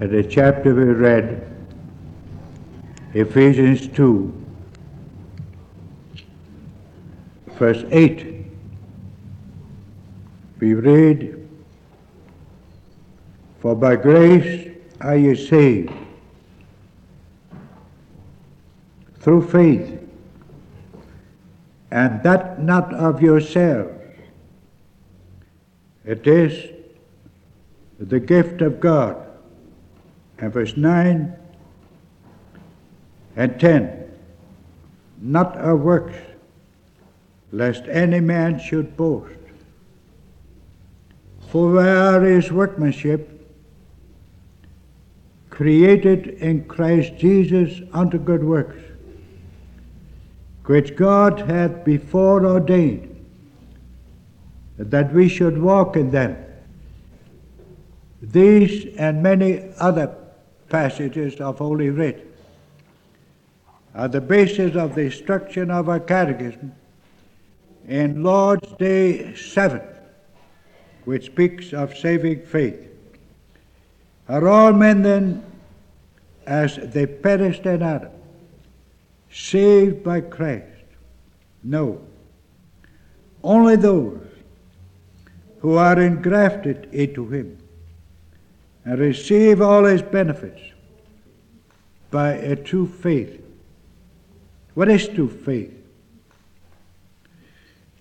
at the chapter we read, Ephesians 2, verse 8. We read, For by grace are you saved through faith, and that not of yourselves. It is the gift of God. And verse 9 and 10 Not our works, lest any man should boast. For where is workmanship, created in Christ Jesus unto good works, which God hath before ordained that we should walk in them. These and many other passages of Holy Writ are the basis of the instruction of our catechism in Lord's Day 7, which speaks of saving faith. Are all men then, as they perished in Adam, saved by Christ? No. Only those who are engrafted into him and receive all his benefits by a true faith. What is true faith?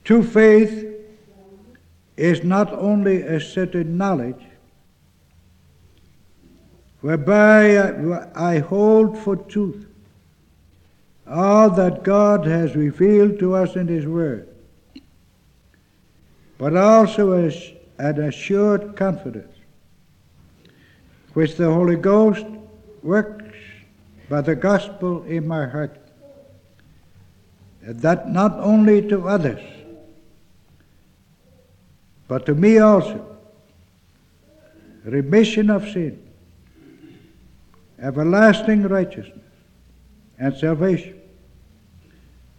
True faith is not only a certain knowledge whereby I hold for truth all that God has revealed to us in His Word, but also an assured confidence which the Holy Ghost works by the gospel in my heart, that not only to others, but to me also, remission of sin, everlasting righteousness, and salvation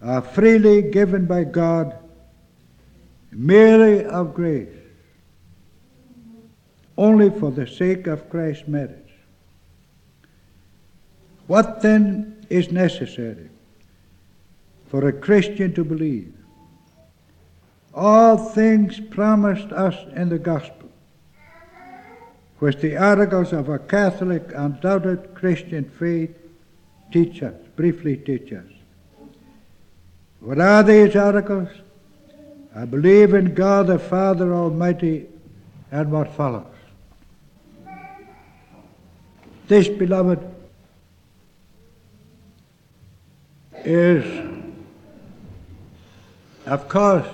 are freely given by God, merely of grace only for the sake of Christ's marriage. What then is necessary for a Christian to believe? All things promised us in the gospel, which the articles of a Catholic, undoubted Christian faith teach us, briefly teach us. What are these articles? I believe in God the Father Almighty and what follows. This, beloved, is, of course,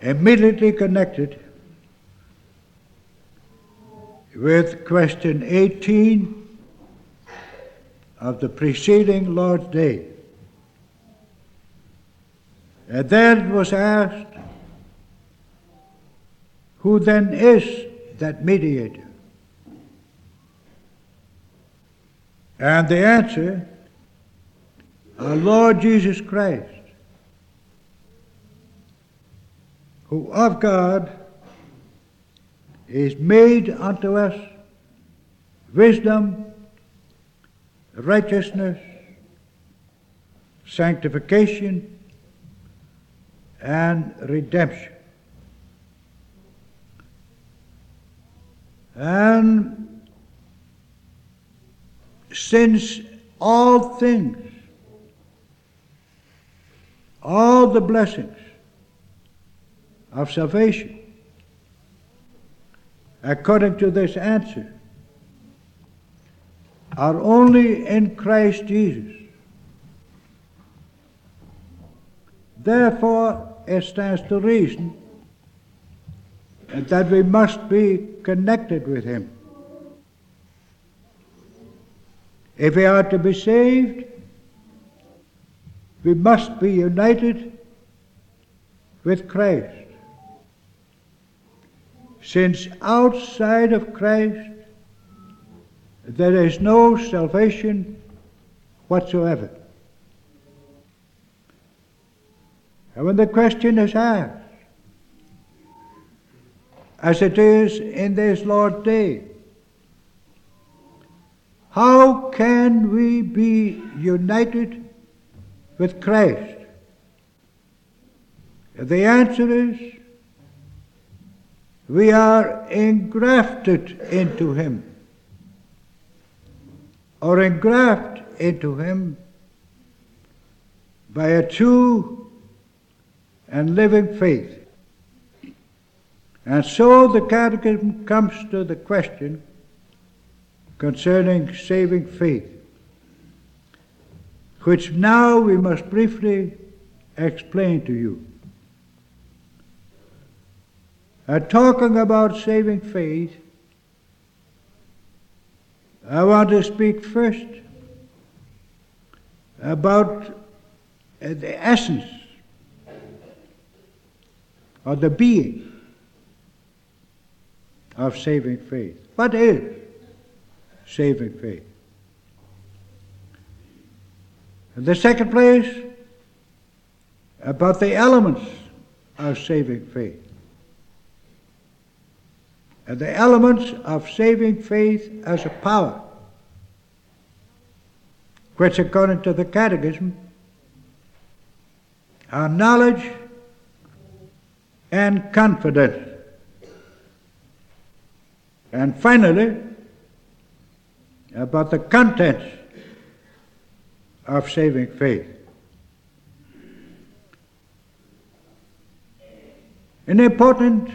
immediately connected with question 18 of the preceding Lord's Day. And then was asked, who then is that mediator? And the answer, our Lord Jesus Christ, who of God is made unto us wisdom, righteousness, sanctification, and redemption. And since all things, all the blessings of salvation, according to this answer, are only in Christ Jesus. Therefore, it stands to reason that we must be connected with Him. If we are to be saved, we must be united with Christ. Since outside of Christ there is no salvation whatsoever. And when the question is asked, as it is in this Lord's Day, How can we be united with Christ? The answer is we are engrafted into Him, or engrafted into Him by a true and living faith. And so the Catechism comes to the question concerning saving faith, which now we must briefly explain to you. Uh, talking about saving faith, I want to speak first about the essence or the being of saving faith. What is saving faith? In the second place, about the elements of saving faith. And the elements of saving faith as a power, which according to the Catechism are knowledge and confidence. And finally, about the contents of saving faith. An important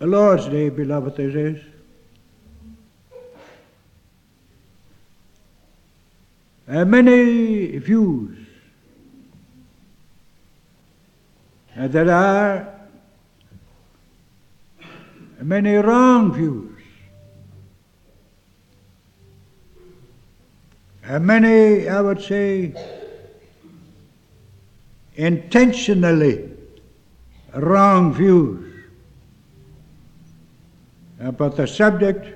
Lord's Day, beloved, this is. Uh, many views uh, there are many wrong views. And many, I would say, intentionally wrong views about the subject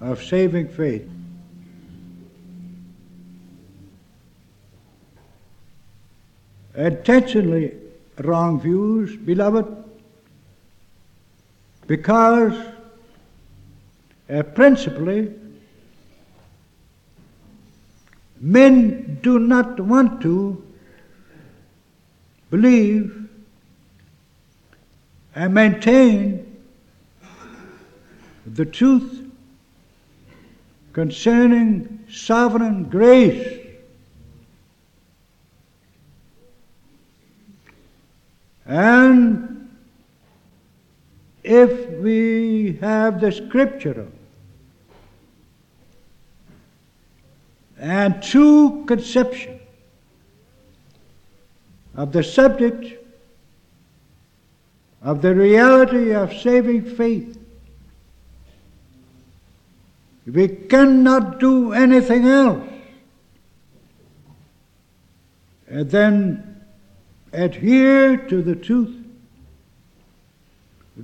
of saving faith. Intentionally wrong views, beloved, because uh, principally men do not want to believe and maintain the truth concerning sovereign grace. And if we have the scriptural and true conception of the subject of the reality of saving faith, we cannot do anything else. And then adhere to the truth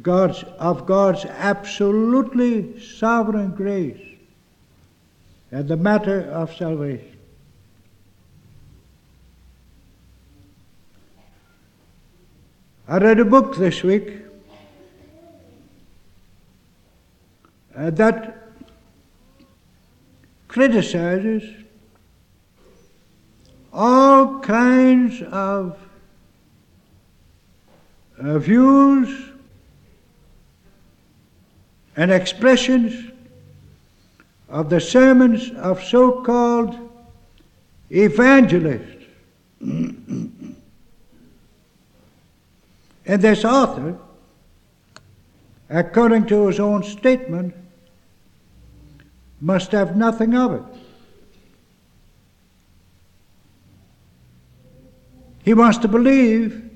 God's, of God's absolutely sovereign grace in the matter of salvation. I read a book this week uh, that criticizes all kinds of uh, views and expressions of the sermons of so called evangelists. and this author, according to his own statement, must have nothing of it. He wants to believe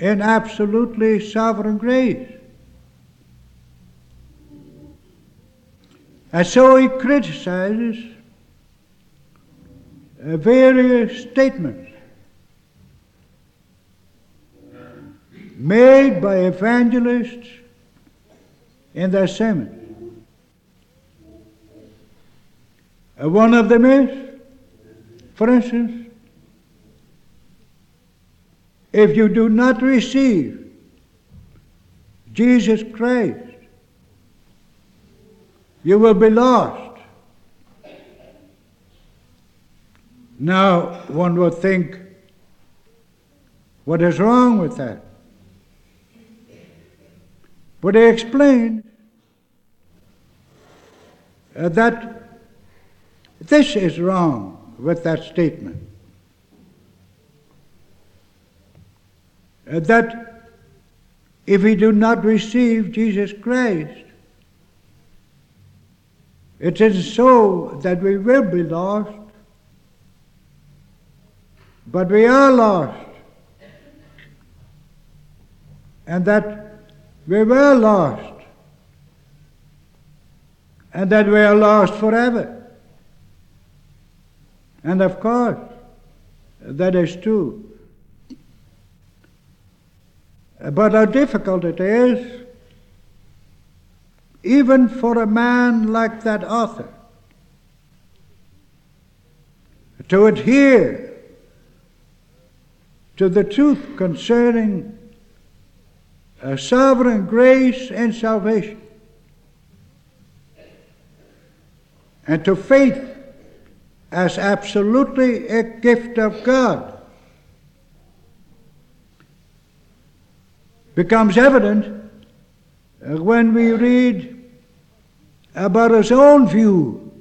in absolutely sovereign grace. And so he criticizes uh, various statements made by evangelists in their sermons. Uh, one of them is, for instance, if you do not receive Jesus Christ you will be lost. Now, one would think, what is wrong with that? But he explained that this is wrong with that statement. That if we do not receive Jesus Christ, it is so that we will be lost, but we are lost. And that we were lost. And that we are lost forever. And of course, that is true. But how difficult it is, even for a man like that author, to adhere to the truth concerning a sovereign grace and salvation, and to faith as absolutely a gift of God. becomes evident when we read about his own view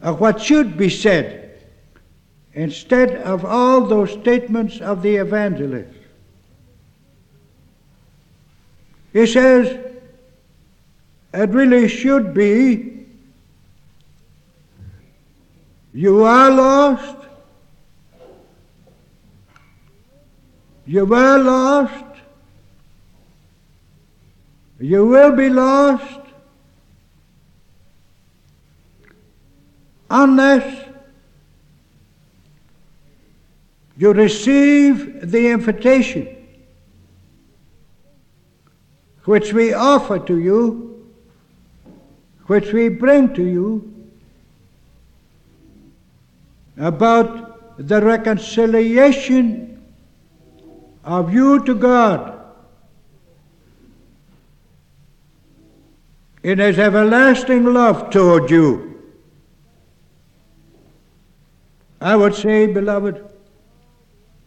of what should be said instead of all those statements of the evangelist. He says it really should be you are lost, You were lost. You will be lost unless you receive the invitation which we offer to you, which we bring to you about the reconciliation of you to God in His everlasting love toward you. I would say, beloved,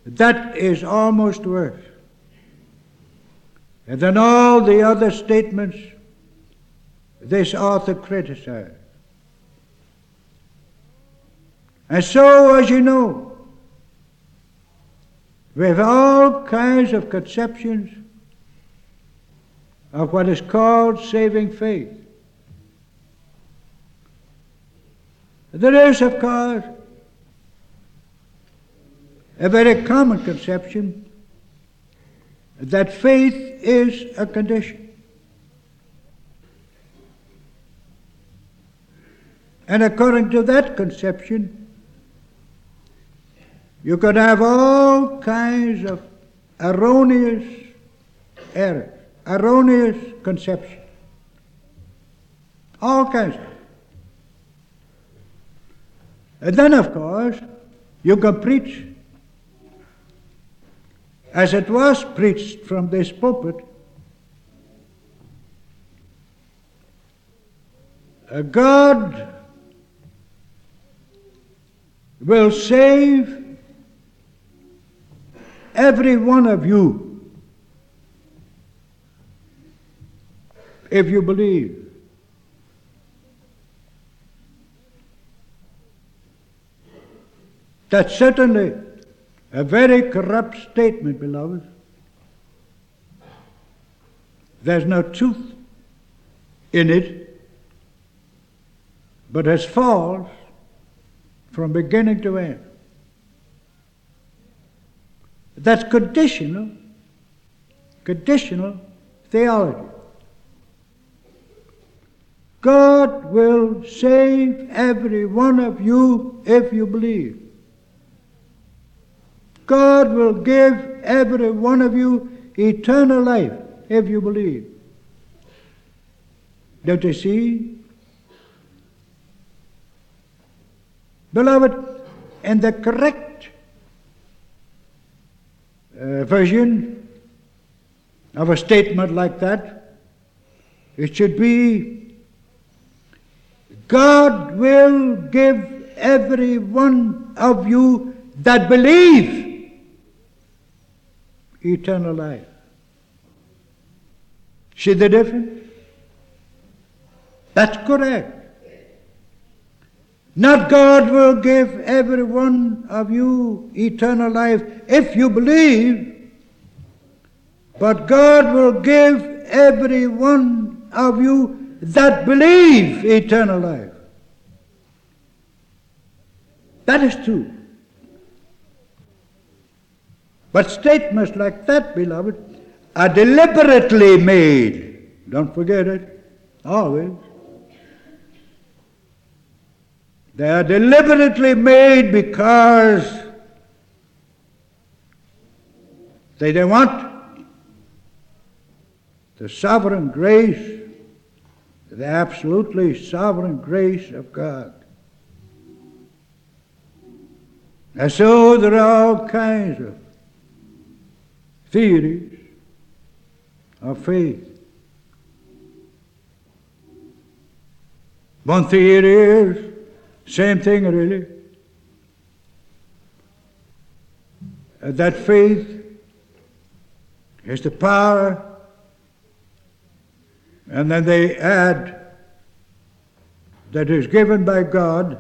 that is almost worse than all the other statements this author criticized. And so, as you know, have all kinds of conceptions of what is called saving faith. There is, of course, a very common conception that faith is a condition. And according to that conception, you could have all kinds of erroneous errors, erroneous conception. All kinds. of. And then, of course, you can preach as it was preached from this pulpit. God will save every one of you, if you believe. That's certainly a very corrupt statement, beloved. There's no truth in it, but it's false from beginning to end. That's conditional, conditional theology. God will save every one of you if you believe. God will give every one of you eternal life if you believe. Don't you see? Beloved, in the correct uh, version of a statement like that It should be God will give every one of you that believe eternal life. See the difference? That's correct. Not God will give every one of you eternal life if you believe, but God will give every one of you that believe eternal life. That is true. But statements like that, beloved, are deliberately made. Don't forget it, always. They are deliberately made because they don't want the sovereign grace, the absolutely sovereign grace of God. And so there are all kinds of theories of faith. One theory is same thing, really. That faith is the power, and then they add that is given by God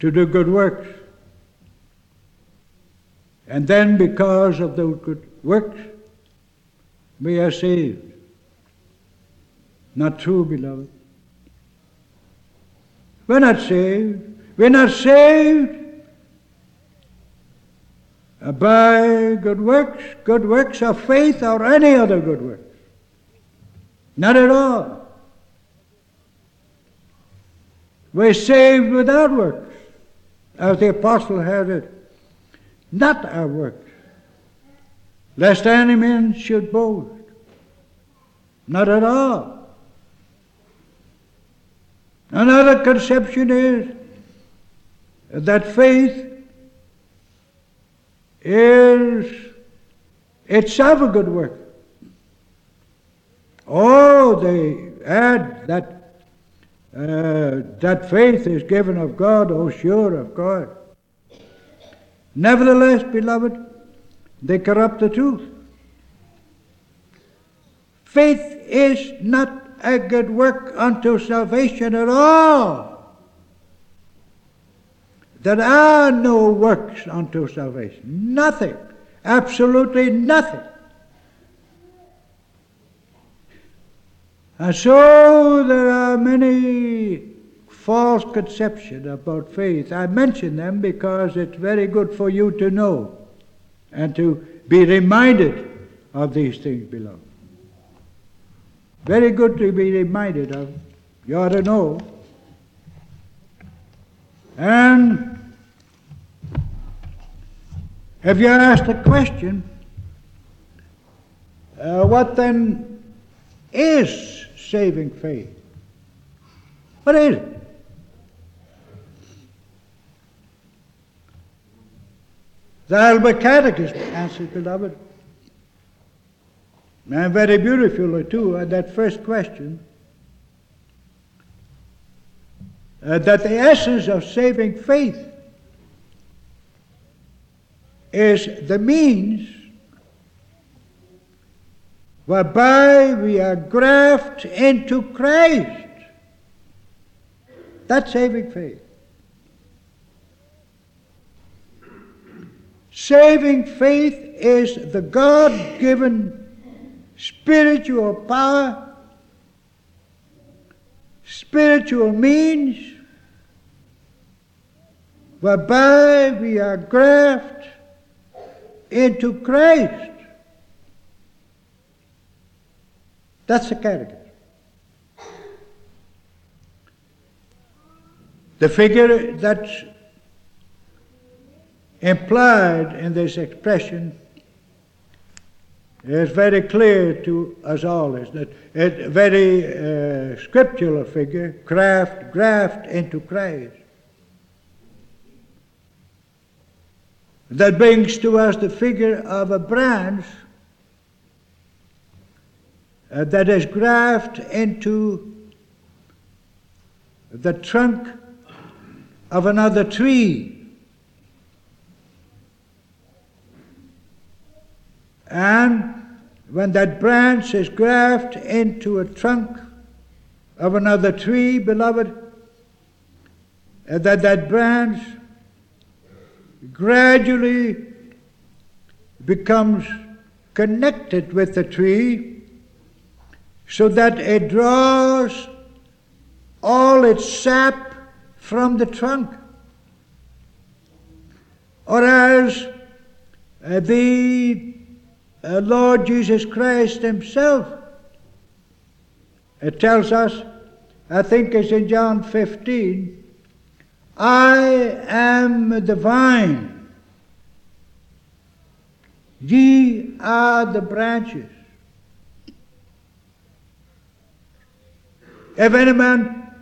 to do good works. And then, because of those good works, we are saved. Not true, beloved. We're not saved. We're not saved by good works, good works of faith, or any other good works. Not at all. We're saved without works, as the apostle had it. Not our works, lest any man should boast. Not at all. Another conception is that faith is itself a good work. Oh, they add that uh, that faith is given of God, oh, sure, of God. Nevertheless, beloved, they corrupt the truth. Faith is not a good work unto salvation at all. There are no works unto salvation. Nothing. Absolutely nothing. And so there are many false conceptions about faith. I mention them because it's very good for you to know and to be reminded of these things below. Very good to be reminded of. You ought to know. And if you ask the question, uh, what then is saving faith? What is it? The Heidelberg Catechism answers, beloved. And very beautifully, too, at that first question. Uh, that the essence of saving faith is the means whereby we are grafted into Christ. That's saving faith. Saving faith is the God given spiritual power, spiritual means whereby we are grafted into Christ. That's the category. The figure that's implied in this expression is very clear to us all, isn't it? It's a very uh, scriptural figure, graft, graft into Christ. That brings to us the figure of a branch uh, that is grafted into the trunk of another tree. And when that branch is grafted into a trunk of another tree, beloved, uh, that that branch gradually becomes connected with the tree so that it draws all its sap from the trunk. Or as uh, the uh, Lord Jesus Christ Himself it tells us, I think it's in John 15, I am the vine, ye are the branches. If any man,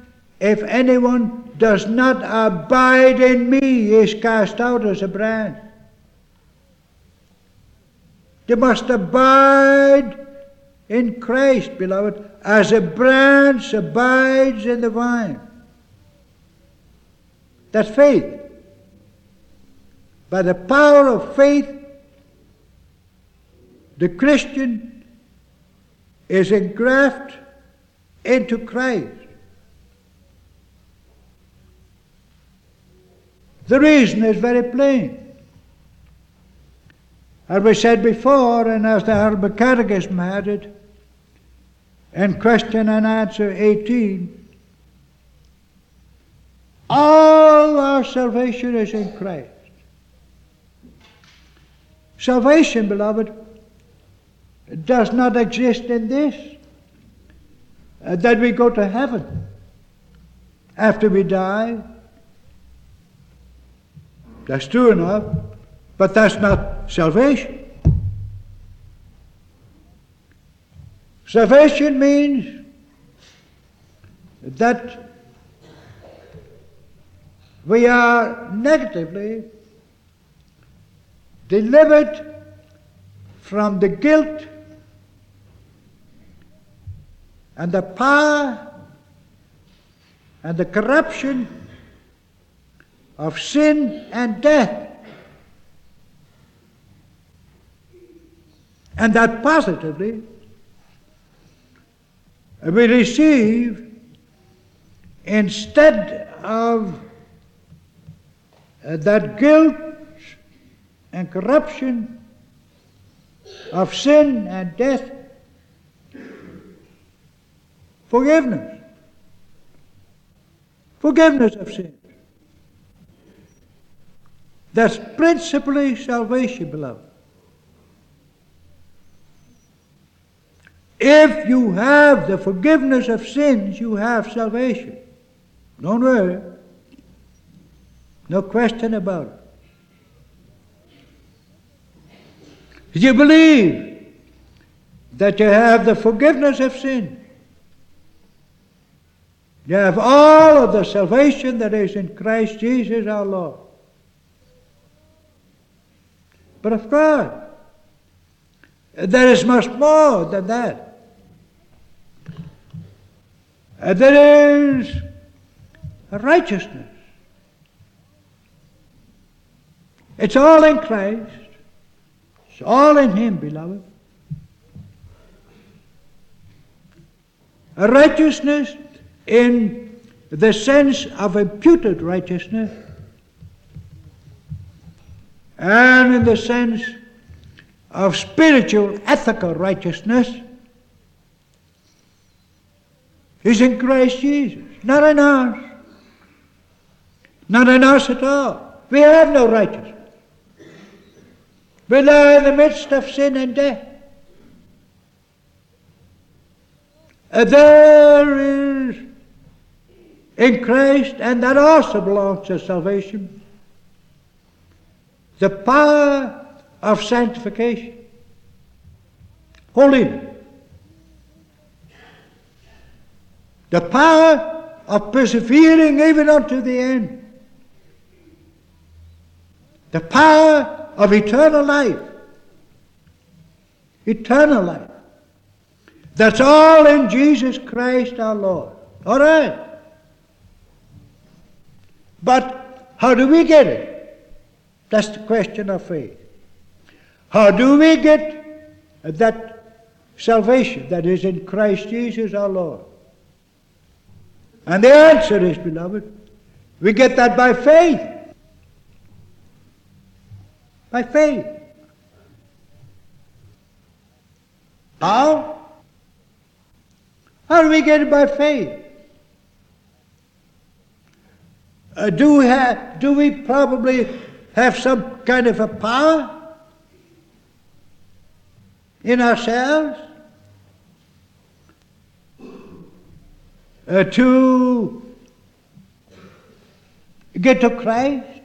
if anyone does not abide in me, he is cast out as a branch. They must abide in Christ, beloved, as a branch abides in the vine. That's faith. By the power of faith, the Christian is engrafted into Christ. The reason is very plain. As we said before, and as the Heidelberg Catechism had it, in question and answer 18, all our salvation is in Christ. Salvation, beloved, does not exist in this uh, that we go to heaven after we die. That's true enough, but that's not salvation. Salvation means that we are negatively delivered from the guilt and the power and the corruption of sin and death. And that positively we receive instead of uh, that guilt and corruption of sin and death, forgiveness. Forgiveness of sins. That's principally salvation, beloved. If you have the forgiveness of sins, you have salvation. Don't worry. No question about it. You believe that you have the forgiveness of sin. You have all of the salvation that is in Christ Jesus our Lord. But of course, there is much more than that. Uh, there is righteousness. It's all in Christ. It's all in Him, beloved. A righteousness in the sense of imputed righteousness and in the sense of spiritual ethical righteousness is in Christ Jesus, not in us. Not in us at all. We have no righteousness. We lie in the midst of sin and death. And there is in Christ, and that also belongs to salvation, the power of sanctification, holiness. the power of persevering even unto the end, the power of eternal life, eternal life, That's all in Jesus Christ our Lord. All right. But how do we get it? That's the question of faith. How do we get that salvation that is in Christ Jesus our Lord? And the answer is, beloved, we get that by faith. By faith. How? How do we get it by faith? Uh, do, we do we probably have some kind of a power in ourselves uh, to get to Christ?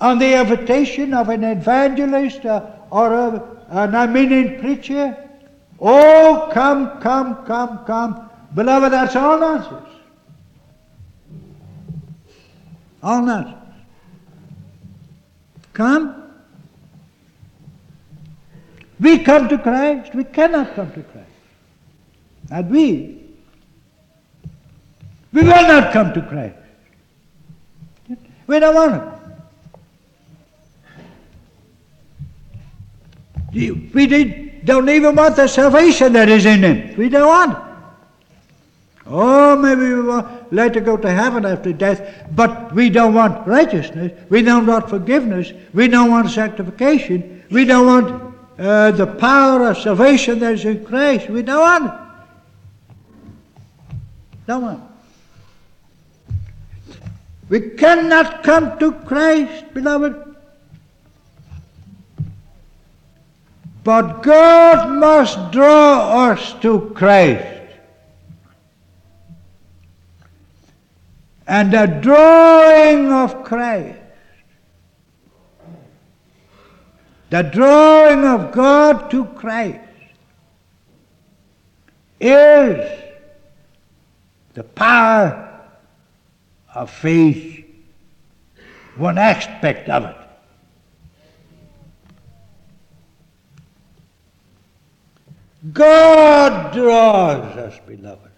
On the invitation of an evangelist uh, or a, an Arminian preacher? Oh, come, come, come, come. Beloved, that's all nonsense. All nonsense. Come. We come to Christ. We cannot come to Christ. Not we. We will not come to Christ. We don't want it. We don't even want the salvation that is in Him. We don't want it. Oh, maybe we want let to go to heaven after death, but we don't want righteousness. We don't want forgiveness. We don't want sanctification. We don't want uh, the power of salvation that is in Christ. We don't want it. Don't want. We cannot come to Christ, beloved. But God must draw us to Christ. And the drawing of Christ, the drawing of God to Christ is the power of faith, one aspect of it. God draws us, beloved.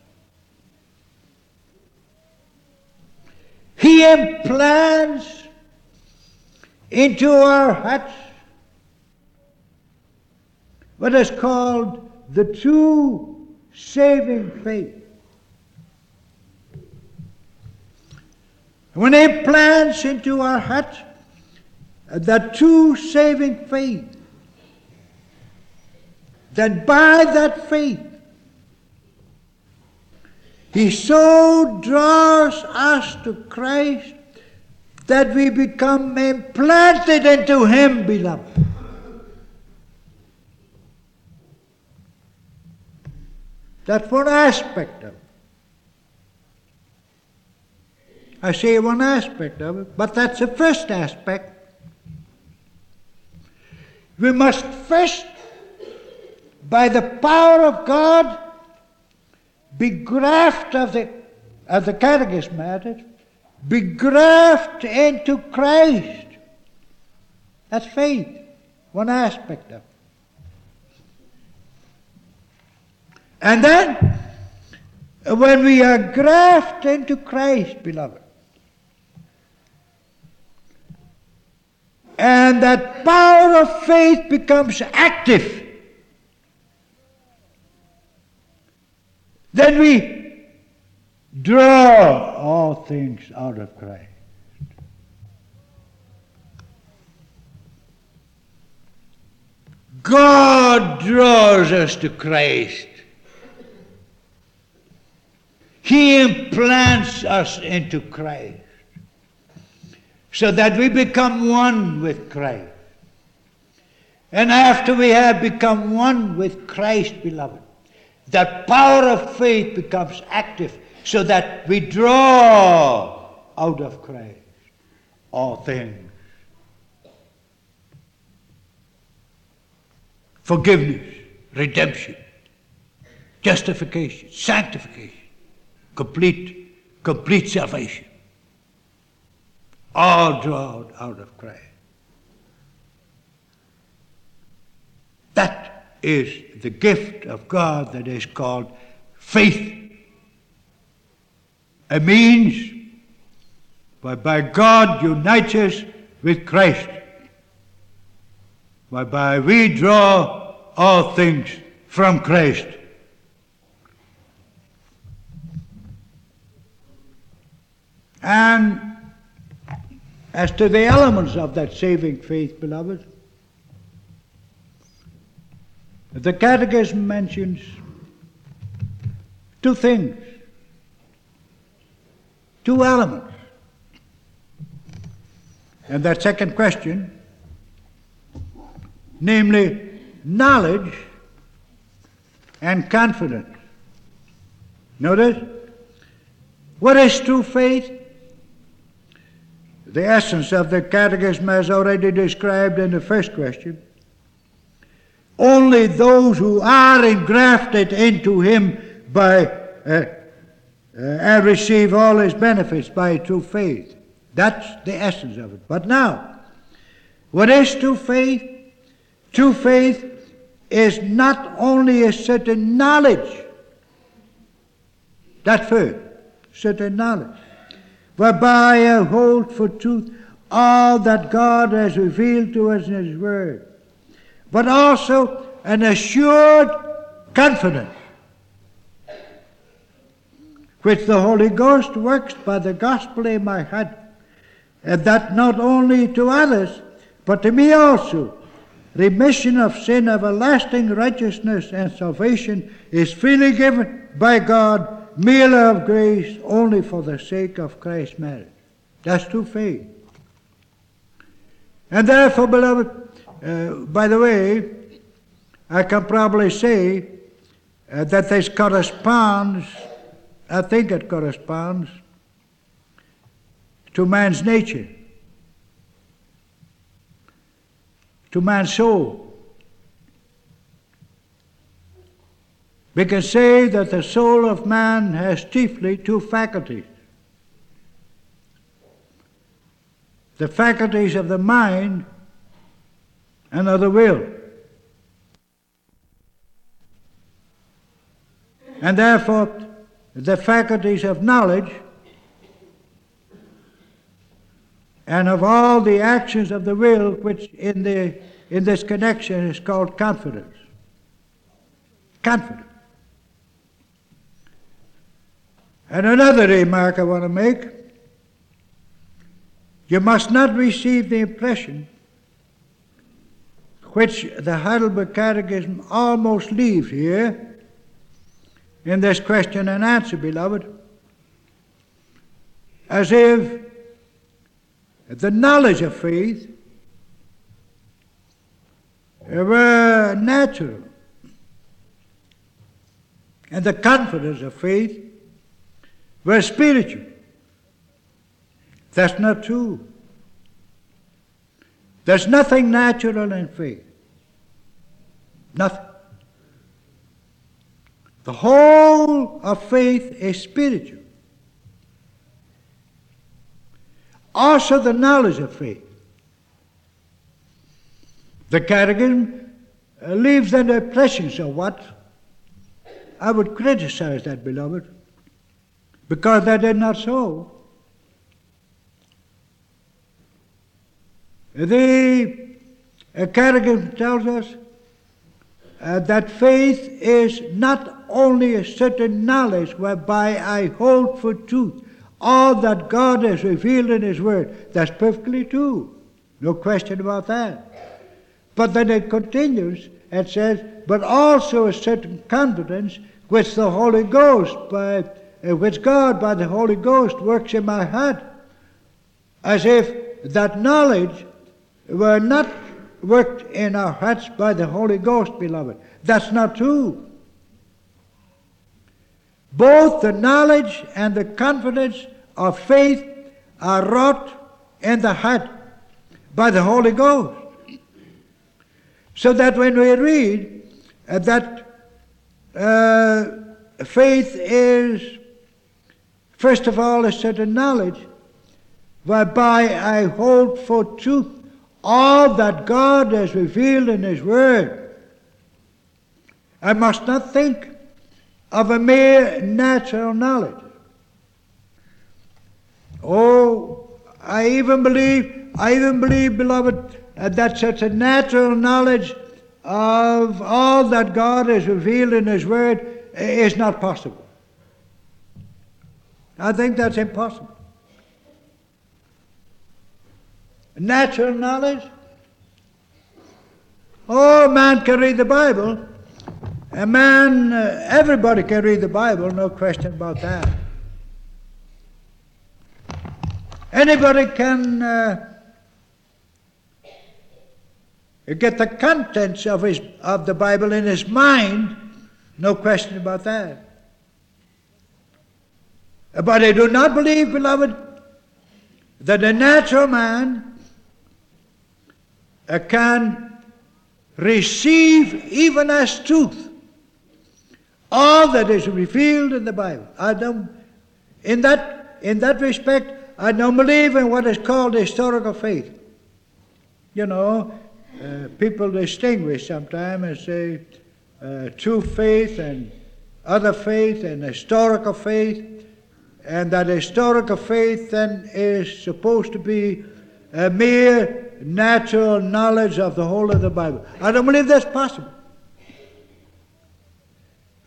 He implants into our hearts what is called the true saving faith. When He implants into our hearts the true saving faith, then by that faith he so draws us to Christ that we become implanted into Him, beloved. That's one aspect of it. I say one aspect of it, but that's the first aspect. We must first, by the power of God, be graft of the, the catechism added, be graft into Christ. That's faith, one aspect of it. And then, when we are grafted into Christ, beloved, and that power of faith becomes active, Then we draw all things out of Christ. God draws us to Christ. He implants us into Christ so that we become one with Christ. And after we have become one with Christ, beloved, that power of faith becomes active so that we draw out of Christ all things. Forgiveness, redemption, justification, sanctification, complete, complete salvation. All drawn out of Christ. That's is the gift of God that is called faith. A means whereby God unites us with Christ, whereby we draw all things from Christ. And as to the elements of that saving faith, beloved, the Catechism mentions two things, two elements. And that second question, namely knowledge and confidence. Notice, what is true faith? The essence of the catechism, as already described in the first question, only those who are engrafted into him by uh, uh, and receive all his benefits by true faith. That's the essence of it. But now, what is true faith? True faith is not only a certain knowledge, that first, certain knowledge, whereby I hold for truth all that God has revealed to us in His Word, but also an assured confidence which the Holy Ghost works by the gospel in my heart, and that not only to others, but to me also. Remission of sin, everlasting righteousness, and salvation is freely given by God merely of grace only for the sake of Christ's merit. That's true faith. And therefore, beloved, uh, by the way, I can probably say uh, that this corresponds, I think it corresponds, to man's nature, to man's soul. We can say that the soul of man has chiefly two faculties the faculties of the mind the will. And therefore, the faculties of knowledge and of all the actions of the will, which in, the, in this connection is called confidence. Confidence. And another remark I want to make you must not receive the impression which the Heidelberg Catechism almost leaves here in this question and answer, beloved, as if the knowledge of faith were natural and the confidence of faith were spiritual. That's not true. There's nothing natural in faith. Nothing. The whole of faith is spiritual. Also, the knowledge of faith. The Catechism uh, leaves an impression what I would criticize that, beloved because that is not so. The uh, Catechism tells us uh, that faith is not only a certain knowledge whereby I hold for truth all that God has revealed in His Word. That's perfectly true. No question about that. But then it continues and says, but also a certain confidence which the Holy Ghost, by which God by the Holy Ghost works in my heart, as if that knowledge were not worked in our hearts by the Holy Ghost, beloved. That's not true. Both the knowledge and the confidence of faith are wrought in the heart by the Holy Ghost. So that when we read uh, that uh, faith is First of all, a certain knowledge whereby I hold for truth all that God has revealed in His Word. I must not think of a mere natural knowledge. Oh, I even believe, I even believe, beloved, that such a natural knowledge of all that God has revealed in His Word is not possible. I think that's impossible. Natural knowledge? Oh, man can read the Bible. A man, uh, everybody can read the Bible, no question about that. Anybody can uh, get the contents of, his, of the Bible in his mind, no question about that. But I do not believe, beloved, that a natural man can receive even as truth all that is revealed in the Bible. I don't, in that, in that respect, I don't believe in what is called historical faith. You know, uh, people distinguish sometimes and say uh, true faith and other faith and historical faith, and that historical faith then is supposed to be a mere natural knowledge of the whole of the Bible. I don't believe that's possible.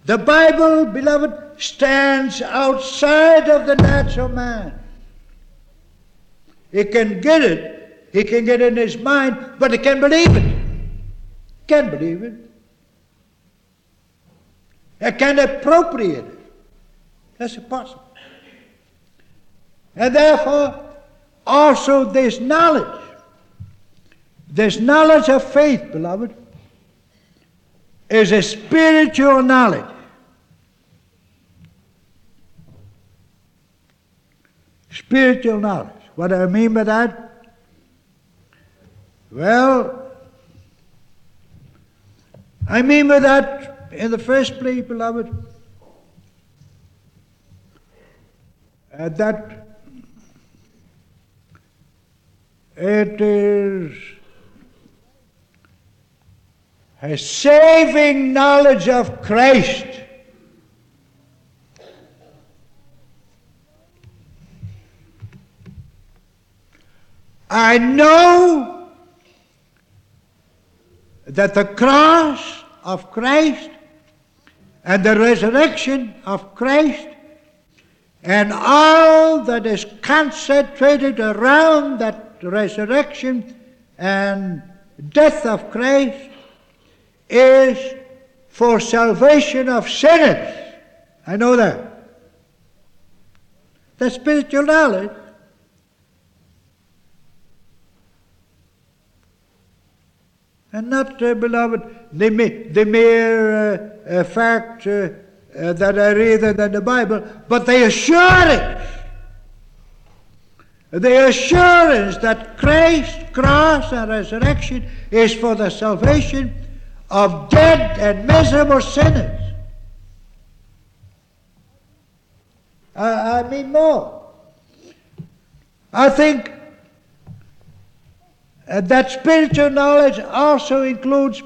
The Bible, beloved, stands outside of the natural man. He can get it, he can get it in his mind, but he can't believe it. Can't believe it. He can't appropriate it. That's impossible. And therefore, also this knowledge, this knowledge of faith, beloved, is a spiritual knowledge. Spiritual knowledge. What do I mean by that? Well, I mean by that, in the first place, beloved, uh, that it is a saving knowledge of Christ. I know that the cross of Christ and the resurrection of Christ and all that is concentrated around that resurrection and death of Christ is for salvation of sinners. I know that. The spiritual knowledge. And not, uh, beloved, the, the mere uh, uh, fact uh, uh, that I read it in the Bible, but the assurance. The assurance that Christ's cross and resurrection is for the salvation of dead and miserable sinners. I, I mean more. I think uh, that spiritual knowledge also includes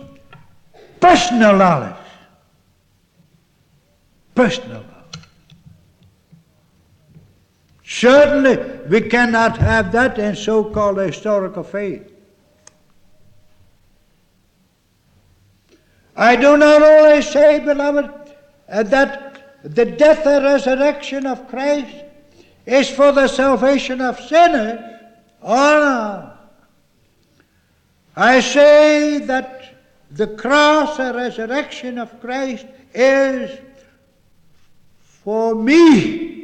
personal knowledge. Personal knowledge. Certainly, we cannot have that in so called historical faith. I do not only say, beloved, uh, that the death and resurrection of Christ is for the salvation of sinners. Oh no. I say that the cross and resurrection of Christ is for me.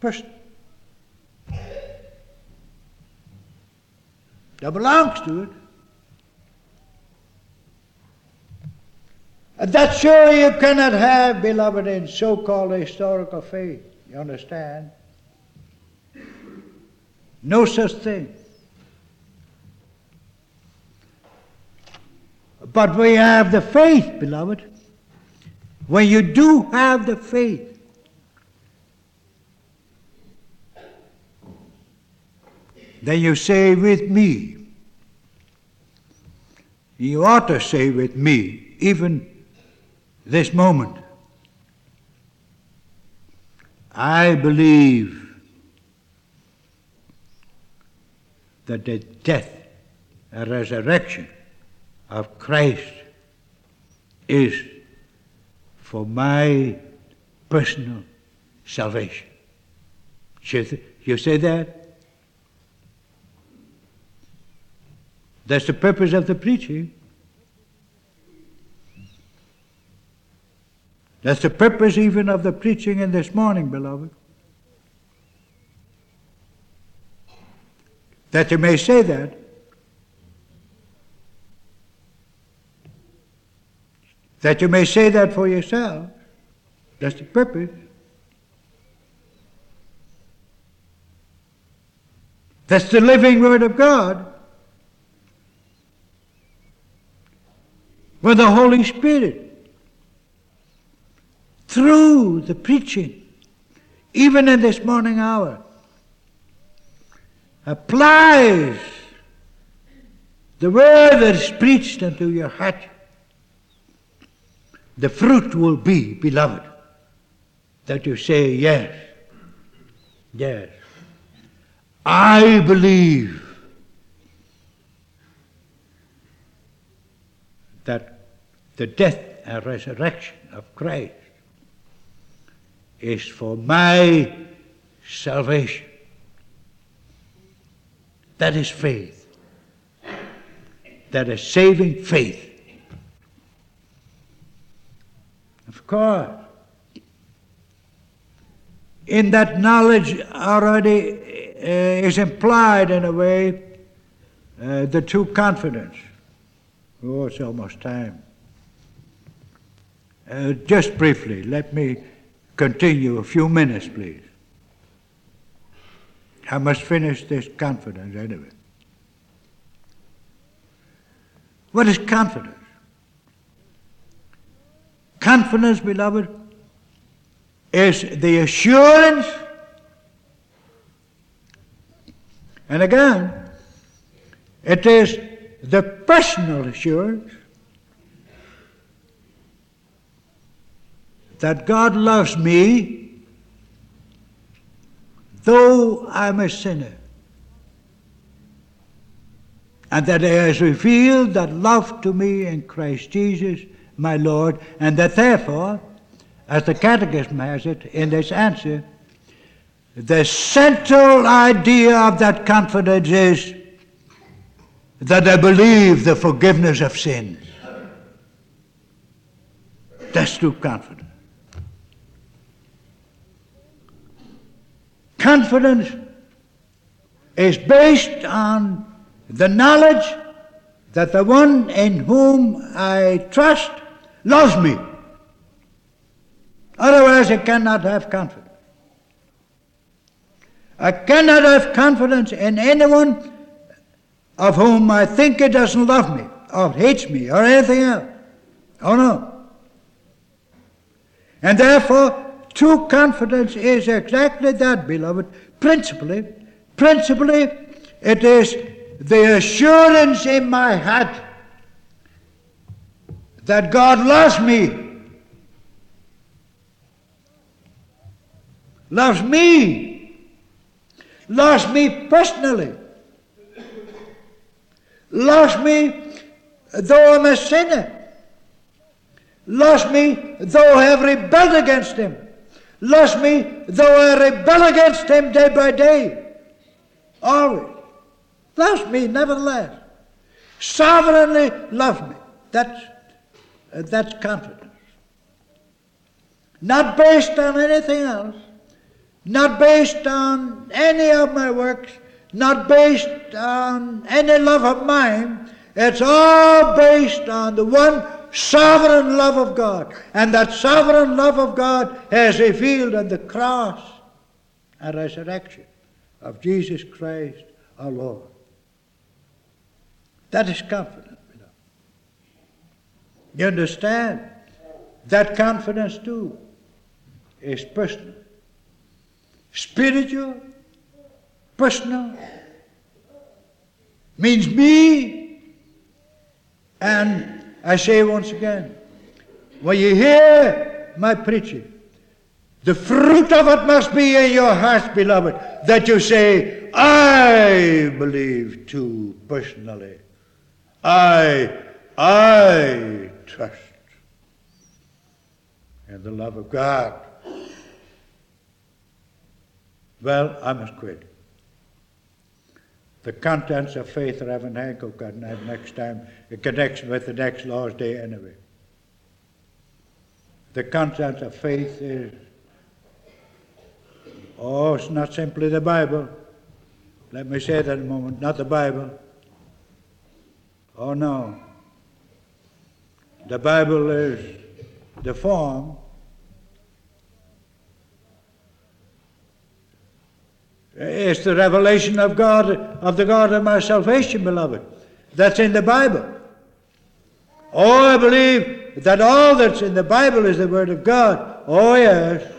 Person. That belongs to it. And That surely you cannot have, beloved, in so called historical faith. You understand? No such thing. But we have the faith, beloved. When you do have the faith, then you say with me, you ought to say with me, even this moment, I believe that the death and resurrection of Christ is for my personal salvation. You say that? That's the purpose of the preaching. That's the purpose even of the preaching in this morning, beloved. That you may say that. That you may say that for yourself. That's the purpose. That's the living Word of God. With the Holy Spirit. Through the preaching, even in this morning hour, applies the word that is preached unto your heart. The fruit will be, beloved, that you say, Yes, yes, I believe that the death and resurrection of Christ is for my salvation. That is faith. That is saving faith. Of course, in that knowledge already uh, is implied in a way uh, the true confidence Oh, it's almost time. Uh, just briefly, let me continue a few minutes, please. I must finish this confidence anyway. What is confidence? Confidence, beloved, is the assurance, and again, it is the personal assurance that God loves me though I'm a sinner. And that He has revealed that love to me in Christ Jesus, my Lord, and that therefore, as the Catechism has it in this answer, the central idea of that confidence is that I believe the forgiveness of sins. That's true confidence. Confidence is based on the knowledge that the one in whom I trust loves me. Otherwise, I cannot have confidence. I cannot have confidence in anyone of whom I think he doesn't love me or hates me or anything else. Oh no. And therefore, true confidence is exactly that, beloved. Principally, principally, it is the assurance in my heart that God loves me. Loves me. Loves me personally loves me though I'm a sinner, loves me though I have rebelled against him, lost me though I rebel against him day by day, always, lost me nevertheless, sovereignly loved me. That's, uh, that's confidence. Not based on anything else, not based on any of my works, not based on any love of mine. It's all based on the one sovereign love of God. And that sovereign love of God is revealed in the cross and resurrection of Jesus Christ our Lord. That is confidence. You understand? That confidence too is personal. Spiritual personal means me And I say once again, when you hear my preaching, the fruit of it must be in your hearts, beloved, that you say, I believe too, personally. I, I trust in the love of God. Well, I must quit. The contents of faith, Reverend Hancock, and next time, in connection with the next Lord's Day anyway. The contents of faith is, oh, it's not simply the Bible. Let me say that a moment, not the Bible. Oh, no. The Bible is the form It's the revelation of God, of the God of my salvation, beloved. That's in the Bible. Oh, I believe that all that's in the Bible is the Word of God. Oh, yes.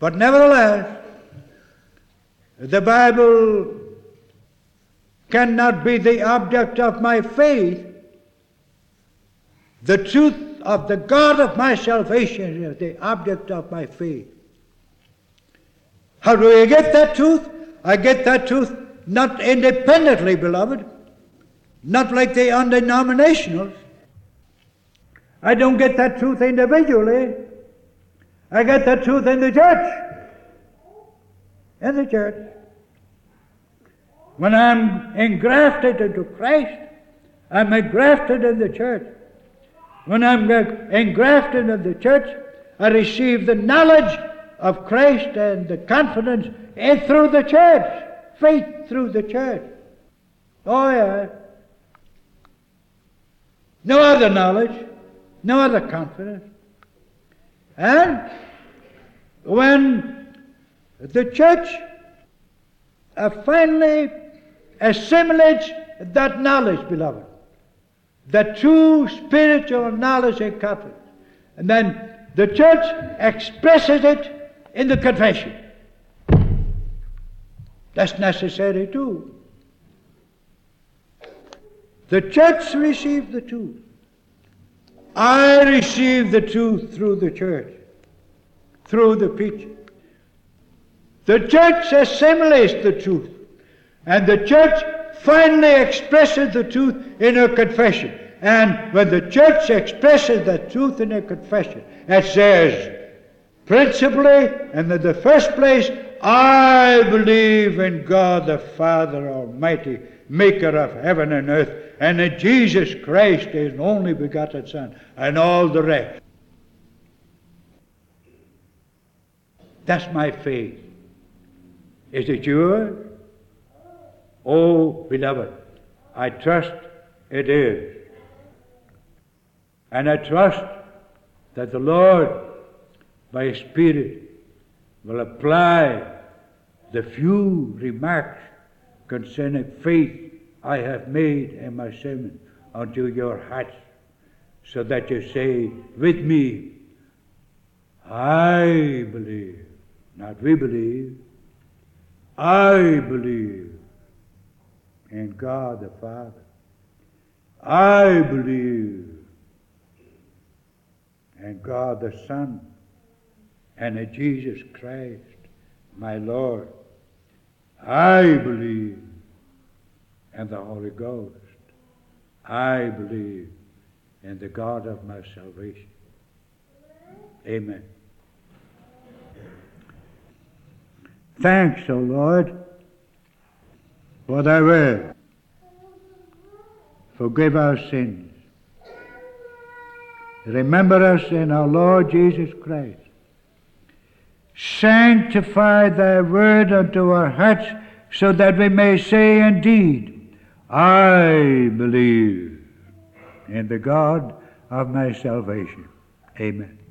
But nevertheless, the Bible cannot be the object of my faith. The truth of the God of my salvation is the object of my faith. How do I get that truth? I get that truth not independently, beloved, not like the undenominationals. I don't get that truth individually. I get that truth in the church. In the church. When I'm engrafted into Christ, I'm engrafted in the church. When I'm engrafted in the church, I receive the knowledge of Christ and the confidence in through the church, faith through the church. Oh, yeah. No other knowledge, no other confidence. And when the church uh, finally assimilates that knowledge, beloved, the true spiritual knowledge and confidence, and then the church expresses it in the confession. That's necessary too. The church received the truth. I received the truth through the church, through the preaching. The church assimilates the truth, and the church finally expresses the truth in her confession. And when the church expresses the truth in her confession, it says, Principally, and in the first place, I believe in God the Father Almighty, maker of heaven and earth, and in Jesus Christ, his only begotten Son, and all the rest. That's my faith. Is it yours? Oh, beloved, I trust it is. And I trust that the Lord by Spirit will apply the few remarks concerning faith I have made in my sermon unto your hearts, so that you say with me, I believe, not we believe, I believe in God the Father. I believe in God the Son and in Jesus Christ, my Lord. I believe in the Holy Ghost. I believe in the God of my salvation. Amen. Thanks, O Lord, for thy word. Forgive our sins. Remember us in our Lord Jesus Christ Sanctify thy word unto our hearts, so that we may say indeed, I believe in the God of my salvation. Amen.